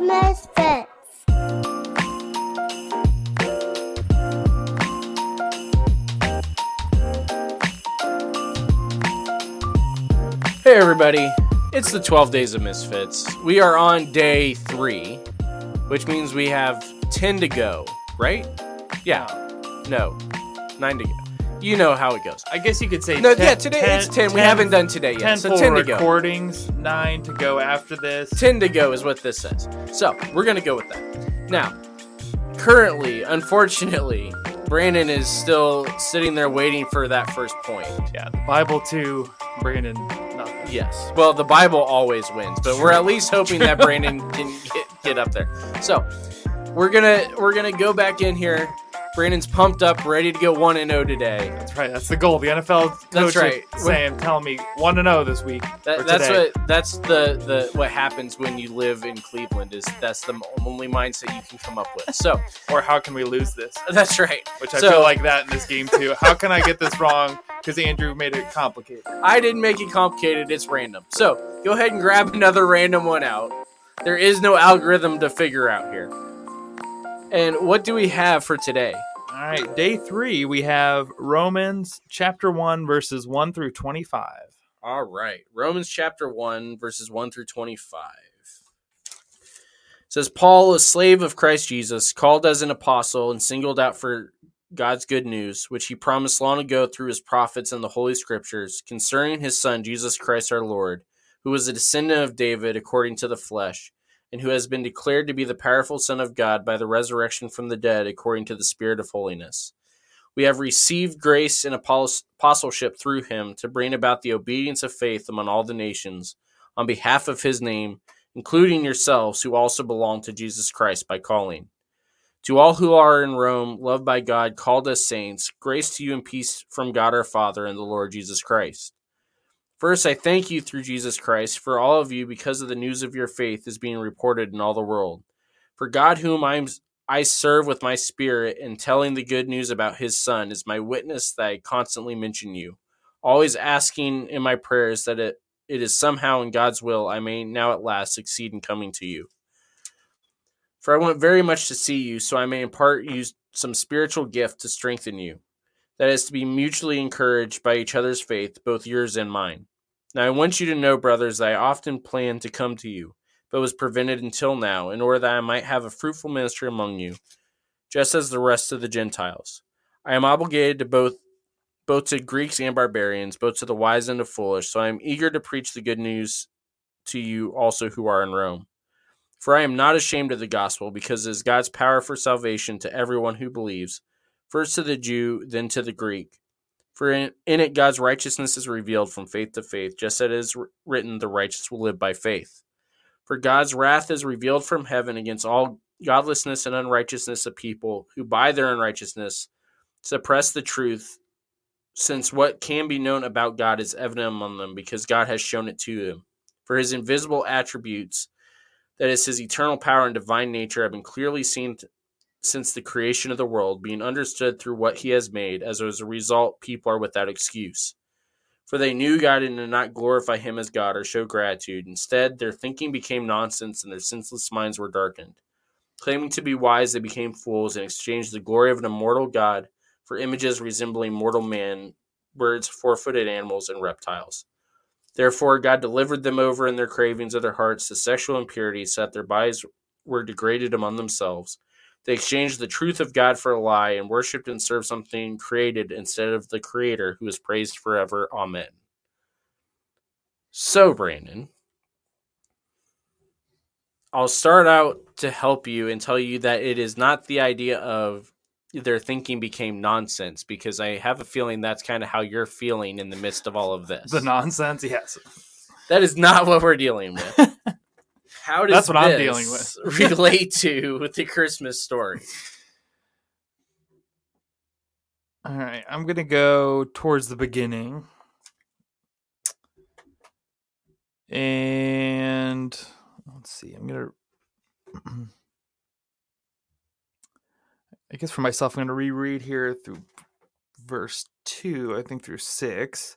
Misfits. Hey everybody, it's the 12 Days of Misfits. We are on day three, which means we have 10 to go, right? Yeah. No. Nine to go. You know how it goes. I guess you could say No, 10, yeah, today it's 10. We haven't done today yet. 10 So full 10 to go. recordings, 9 to go after this. 10 to go is what this says. So, we're going to go with that. Now, currently, unfortunately, Brandon is still sitting there waiting for that first point. Yeah, the Bible to Brandon, nothing. Yes. Well, the Bible always wins, but we're at least hoping that Brandon can get, get up there. So, we're gonna we're gonna go back in here. Brandon's pumped up, ready to go one and zero today. That's right. That's the goal. The NFL That's right. saying, telling me one to oh zero this week. That, that's today. what that's the the what happens when you live in Cleveland. Is that's the only mindset you can come up with. So Or how can we lose this? that's right. Which I So- feel like that in this game too. How can I get this wrong? Because Andrew made it complicated. I didn't make it complicated. It's random. So go ahead and grab another random one out. There is no algorithm to figure out here. And what do we have for today? All right, day three, we have Romans chapter 1, verses 1 through 25. All right. Romans chapter 1, verses 1 through 25. It says, Paul, a slave of Christ Jesus, called as an apostle and singled out for God's good news, which he promised long ago through his prophets and the Holy Scriptures, concerning his Son, Jesus Christ our Lord, who was a descendant of David according to the flesh, and who has been declared to be the powerful Son of God by the resurrection from the dead according to the Spirit of holiness. We have received grace and apostleship through him to bring about the obedience of faith among all the nations on behalf of his name, including yourselves who also belong to Jesus Christ by calling. To all who are in Rome, loved by God, called as saints, grace to you and peace from God our Father and the Lord Jesus Christ. First, I thank you through Jesus Christ for all of you because of the news of your faith is being reported in all the world. For God, whom I'm I serve with my spirit in telling the good news about his son is my witness that I constantly mention you, always asking in my prayers that it, it is somehow in God's will I may now at last succeed in coming to you. For I want very much to see you, so I may impart you some spiritual gift to strengthen you, that is to be mutually encouraged by each other's faith, both yours and mine. Now I want you to know, brothers, that I often planned to come to you but was prevented until now, in order that I might have a fruitful ministry among you, just as the rest of the Gentiles. I am obligated to both both to Greeks and barbarians, both to the wise and the foolish, so I am eager to preach the good news to you also who are in Rome. For I am not ashamed of the gospel, because it is God's power for salvation to everyone who believes, first to the Jew, then to the Greek. For in, in it God's righteousness is revealed from faith to faith, just as it is written, the righteous will live by faith. For God's wrath is revealed from heaven against all godlessness and unrighteousness of people who by their unrighteousness suppress the truth, since what can be known about God is evident among them, because God has shown it to them. For his invisible attributes, that is, his eternal power and divine nature, have been clearly seen since the creation of the world, being understood through what he has made. As a result, people are without excuse. For they knew God and did not glorify him as God or show gratitude. Instead, their thinking became nonsense and their senseless minds were darkened. Claiming to be wise, they became fools and exchanged the glory of an immortal God for images resembling mortal man, birds, four footed animals, and reptiles. Therefore, God delivered them over in their cravings of their hearts to sexual impurity, so that their bodies were degraded among themselves. They exchanged the truth of God for a lie and worshipped and served something created instead of the Creator who is praised forever. Amen. So, Brandon, I'll start out to help you and tell you that it is not the idea of their thinking became nonsense because I have a feeling that's kind of how you're feeling in the midst of all of this. The nonsense, yes. that is not what we're dealing with. How does That's what I'm dealing with. relate to with the Christmas story? All right, I'm going to go towards the beginning. And let's see, I'm going to. I guess for myself, I'm going to reread here through verse 2, I think through 6.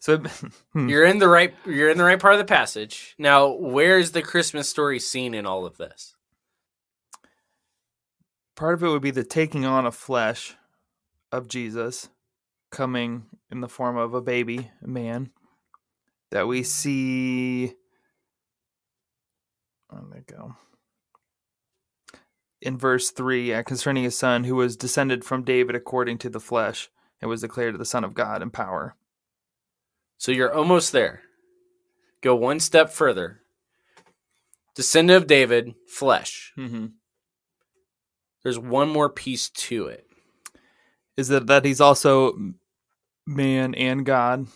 So hmm. You're in the right you're in the right part of the passage. Now, where's the Christmas story seen in all of this? part of it would be the taking on of flesh of Jesus coming in the form of a baby, a man that we see where did it go? In verse 3, uh, concerning his son who was descended from David according to the flesh and was declared the Son of God in power. So you're almost there. Go one step further. Descendant of David, flesh. Mm-hmm. There's one more piece to it. Is that that he's also man and God?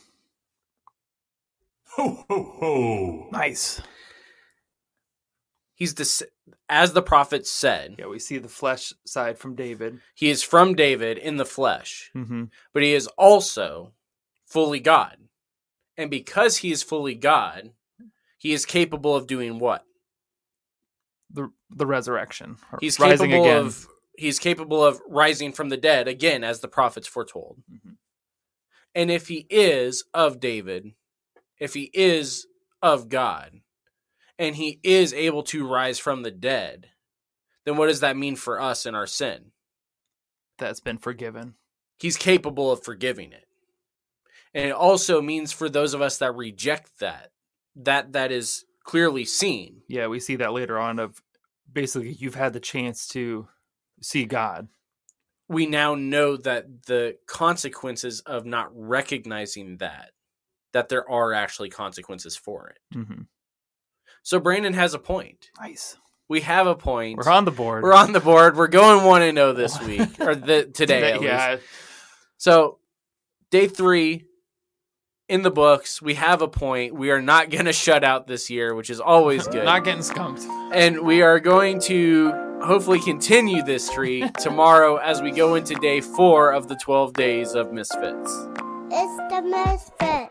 Ho, ho, ho. Nice. He's des- as the prophet said, Yeah, we see the flesh side from David. he is from David in the flesh, Mm-hmm. but he is also fully God. And because he is fully God, he is capable of doing what? The the resurrection. He's rising capable again. of he's capable of rising from the dead again as the prophets foretold. Mhm. And if he is of David, if he is of God, and he is able to rise from the dead, then what does that mean for us in our sin? that's been forgiven. He's capable of forgiving it. And it also means for those of us that reject that, that that is clearly seen. Yeah, we see that later on of basically you've had the chance to see God. We now know that the consequences of not recognizing that, that there are actually consequences for it. Mm-hmm. So Brandon has a point. Nice. We have a point. We're on the board. We're on the board. We're going one and zero this week or the, today. at least. yeah. So, day three in the books. We have a point. We are not going to shut out this year, which is always good. Not getting skunked. and we are going to hopefully continue this streak tomorrow as we go into day four of the 12 days of Misfits. It's the Misfits.